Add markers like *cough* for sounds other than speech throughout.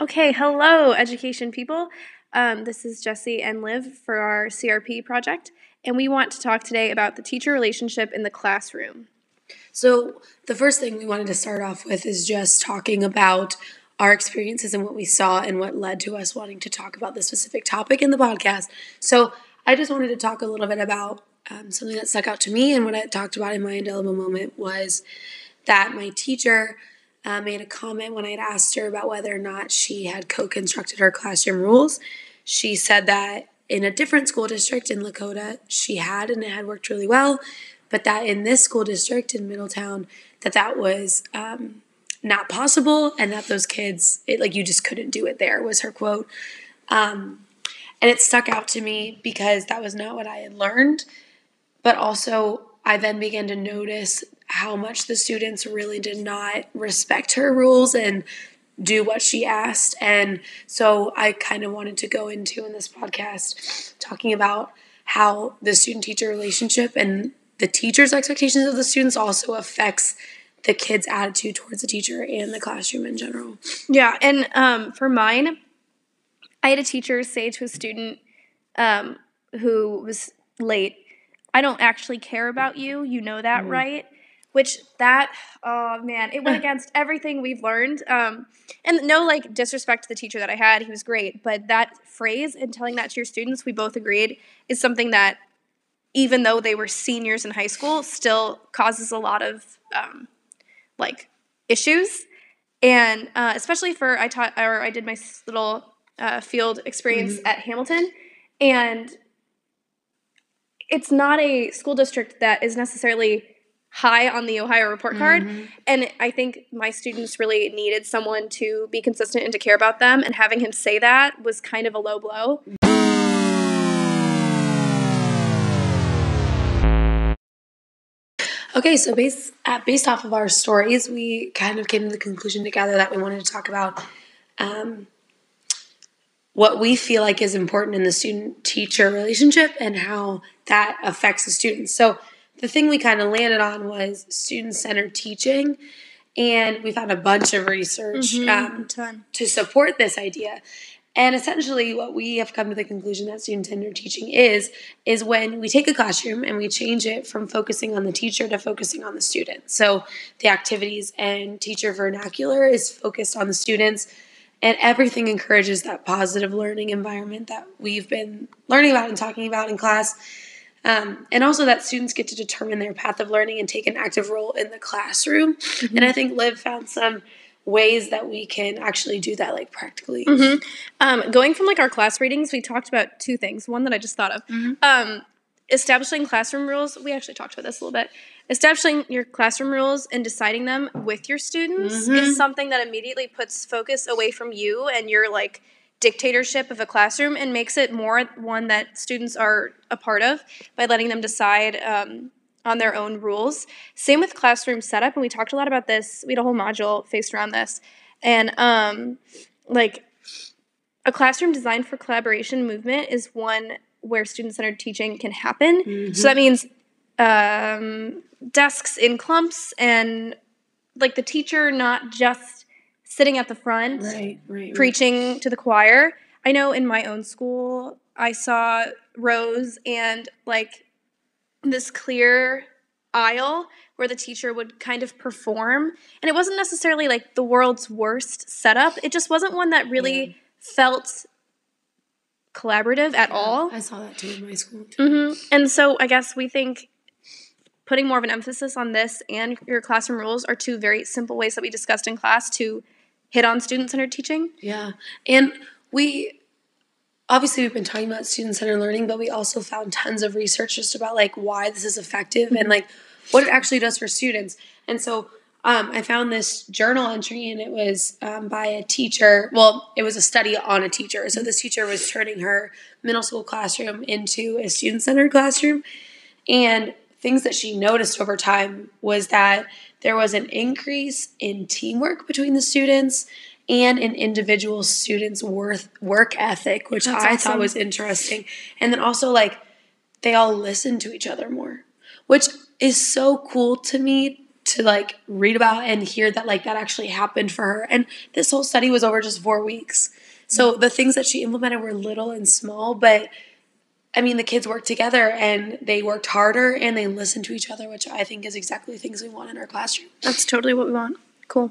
Okay, hello, education people. Um, this is Jesse and Liv for our CRP project, and we want to talk today about the teacher relationship in the classroom. So, the first thing we wanted to start off with is just talking about our experiences and what we saw and what led to us wanting to talk about this specific topic in the podcast. So, I just wanted to talk a little bit about um, something that stuck out to me and what I talked about in my indelible moment was that my teacher uh, made a comment when I had asked her about whether or not she had co constructed her classroom rules. She said that in a different school district in Lakota, she had and it had worked really well, but that in this school district in Middletown, that that was um, not possible and that those kids, it, like you just couldn't do it there, was her quote. Um, and it stuck out to me because that was not what I had learned. But also, I then began to notice how much the students really did not respect her rules and do what she asked. And so I kind of wanted to go into in this podcast talking about how the student teacher relationship and the teacher's expectations of the students also affects the kid's attitude towards the teacher and the classroom in general. Yeah, and um, for mine, I had a teacher say to a student um, who was late, I don't actually care about you. You know that, mm. right? Which that, oh man, it went *laughs* against everything we've learned. Um, and no, like, disrespect to the teacher that I had. He was great. But that phrase and telling that to your students, we both agreed, is something that, even though they were seniors in high school, still causes a lot of, um, like, issues. And uh, especially for, I taught, or I did my little uh, field experience mm-hmm. at Hamilton. And it's not a school district that is necessarily high on the Ohio report card. Mm-hmm. And I think my students really needed someone to be consistent and to care about them. And having him say that was kind of a low blow. Okay, so based uh, based off of our stories, we kind of came to the conclusion together that we wanted to talk about um, what we feel like is important in the student teacher relationship and how that affects the students. So, the thing we kind of landed on was student centered teaching. And we found a bunch of research mm-hmm. um, to support this idea. And essentially, what we have come to the conclusion that student centered teaching is, is when we take a classroom and we change it from focusing on the teacher to focusing on the student. So the activities and teacher vernacular is focused on the students and everything encourages that positive learning environment that we've been learning about and talking about in class. Um, and also that students get to determine their path of learning and take an active role in the classroom. Mm-hmm. And I think Liv found some ways that we can actually do that like practically. Mm-hmm. Um, going from like our class readings, we talked about two things. One that I just thought of. Mm-hmm. Um, establishing classroom rules. We actually talked about this a little bit establishing your classroom rules and deciding them with your students mm-hmm. is something that immediately puts focus away from you and your like dictatorship of a classroom and makes it more one that students are a part of by letting them decide um, on their own rules. Same with classroom setup, and we talked a lot about this. We had a whole module faced around this, and um, like a classroom designed for collaboration movement is one where student centered teaching can happen. Mm-hmm. So that means um, desks in clumps and like the teacher not just sitting at the front right, right, preaching right. to the choir. I know in my own school I saw rows and like this clear aisle where the teacher would kind of perform and it wasn't necessarily like the world's worst setup. It just wasn't one that really yeah. felt collaborative at yeah, all. I saw that too in my school. Mm-hmm. And so I guess we think putting more of an emphasis on this and your classroom rules are two very simple ways that we discussed in class to hit on student centered teaching. Yeah. And we obviously we've been talking about student centered learning, but we also found tons of research just about like why this is effective and like what it actually does for students. And so um, I found this journal entry and it was um, by a teacher. Well, it was a study on a teacher. So this teacher was turning her middle school classroom into a student centered classroom. And things that she noticed over time was that there was an increase in teamwork between the students and an individual student's worth work ethic, which That's I awesome. thought was interesting. And then also like they all listened to each other more, which is so cool to me to like read about and hear that like that actually happened for her. And this whole study was over just four weeks. So the things that she implemented were little and small, but I mean, the kids worked together and they worked harder and they listened to each other, which I think is exactly the things we want in our classroom. That's totally what we want. Cool.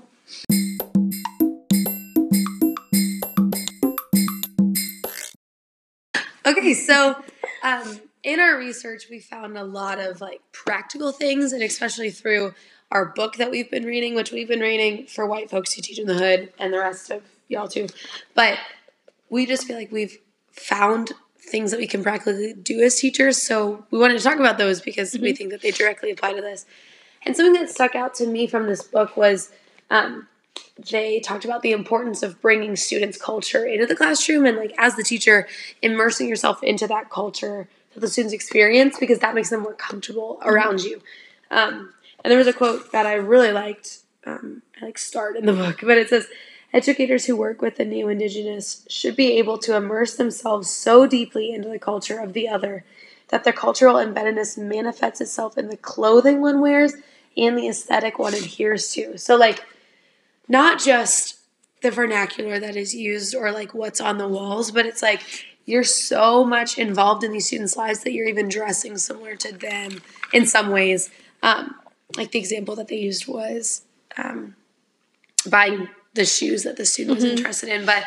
Okay, so um, in our research, we found a lot of like practical things, and especially through our book that we've been reading, which we've been reading for white folks who teach in the hood and the rest of y'all too. But we just feel like we've found things that we can practically do as teachers. So we wanted to talk about those because mm-hmm. we think that they directly apply to this. And something that stuck out to me from this book was um, they talked about the importance of bringing students' culture into the classroom and, like, as the teacher, immersing yourself into that culture that the students experience because that makes them more comfortable mm-hmm. around you. Um, and there was a quote that I really liked. Um, I like start in the book, but it says, Educators who work with the neo indigenous should be able to immerse themselves so deeply into the culture of the other that their cultural embeddedness manifests itself in the clothing one wears and the aesthetic one adheres to. So, like, not just the vernacular that is used or like what's on the walls, but it's like you're so much involved in these students' lives that you're even dressing similar to them in some ways. Um, like the example that they used was um, buying the shoes that the student was mm-hmm. interested in. But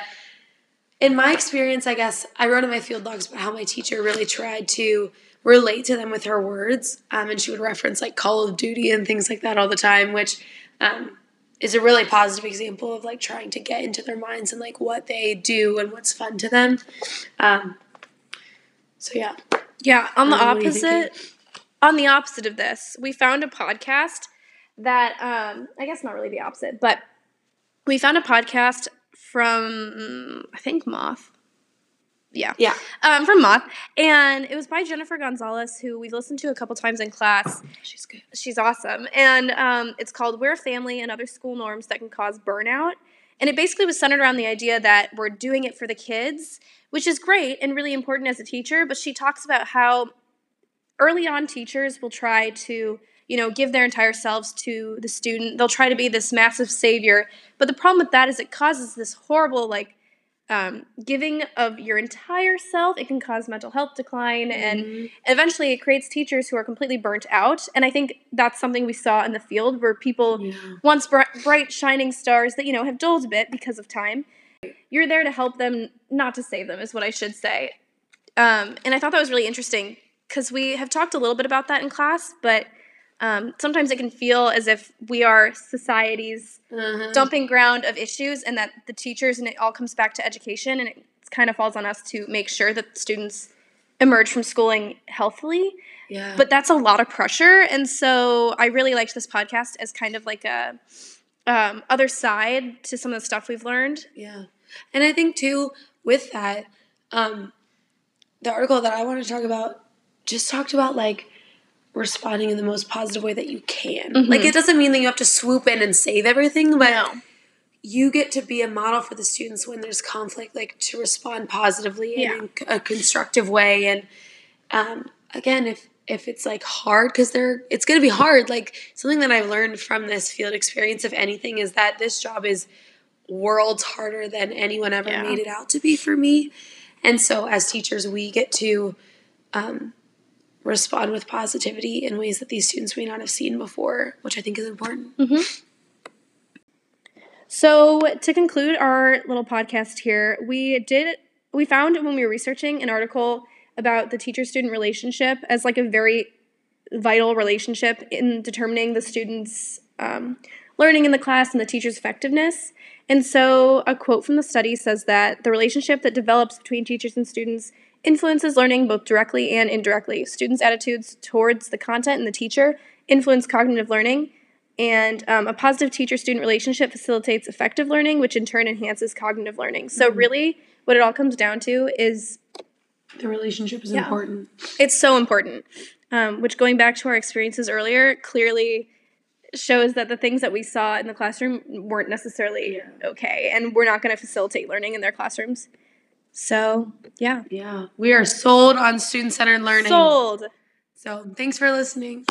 in my experience, I guess I wrote in my field logs about how my teacher really tried to relate to them with her words. Um, and she would reference like Call of Duty and things like that all the time, which um, is a really positive example of like trying to get into their minds and like what they do and what's fun to them. Um, so yeah. Yeah, on the um, opposite on the opposite of this, we found a podcast that um I guess not really the opposite, but we found a podcast from I think Moth. Yeah. Yeah. Um, from Moth. And it was by Jennifer Gonzalez, who we've listened to a couple times in class. She's good. She's awesome. And um, it's called We're Family and Other School Norms That Can Cause Burnout. And it basically was centered around the idea that we're doing it for the kids, which is great and really important as a teacher. But she talks about how early on teachers will try to you know, give their entire selves to the student. They'll try to be this massive savior. But the problem with that is it causes this horrible, like, um, giving of your entire self. It can cause mental health decline. Mm-hmm. And eventually it creates teachers who are completely burnt out. And I think that's something we saw in the field where people, yeah. once bright, bright, shining stars that, you know, have dulled a bit because of time, you're there to help them, not to save them, is what I should say. Um, and I thought that was really interesting because we have talked a little bit about that in class, but um, sometimes it can feel as if we are society's mm-hmm. dumping ground of issues and that the teachers and it all comes back to education and it kind of falls on us to make sure that students emerge from schooling healthily yeah. but that's a lot of pressure and so i really liked this podcast as kind of like a um, other side to some of the stuff we've learned yeah and i think too with that um, the article that i want to talk about just talked about like responding in the most positive way that you can. Mm-hmm. Like it doesn't mean that you have to swoop in and save everything, but no. you get to be a model for the students when there's conflict, like to respond positively yeah. in a constructive way. And um, again, if if it's like hard because they're it's going to be hard like something that i've learned from this field experience if anything is that this job is worlds harder than anyone ever yeah. made it out to be for me and so as teachers we get to um, respond with positivity in ways that these students may not have seen before, which I think is important. Mm-hmm. So, to conclude our little podcast here, we did we found when we were researching an article about the teacher student relationship as like a very vital relationship in determining the students' um, learning in the class and the teacher's effectiveness. And so, a quote from the study says that the relationship that develops between teachers and students influences learning both directly and indirectly. Students' attitudes towards the content and the teacher influence cognitive learning, and um, a positive teacher student relationship facilitates effective learning, which in turn enhances cognitive learning. So, mm-hmm. really, what it all comes down to is the relationship is yeah, important. It's so important. Um, which, going back to our experiences earlier, clearly shows that the things that we saw in the classroom weren't necessarily yeah. okay, and we're not going to facilitate learning in their classrooms. So, yeah. Yeah. We are sold on student centered learning. Sold. So, thanks for listening.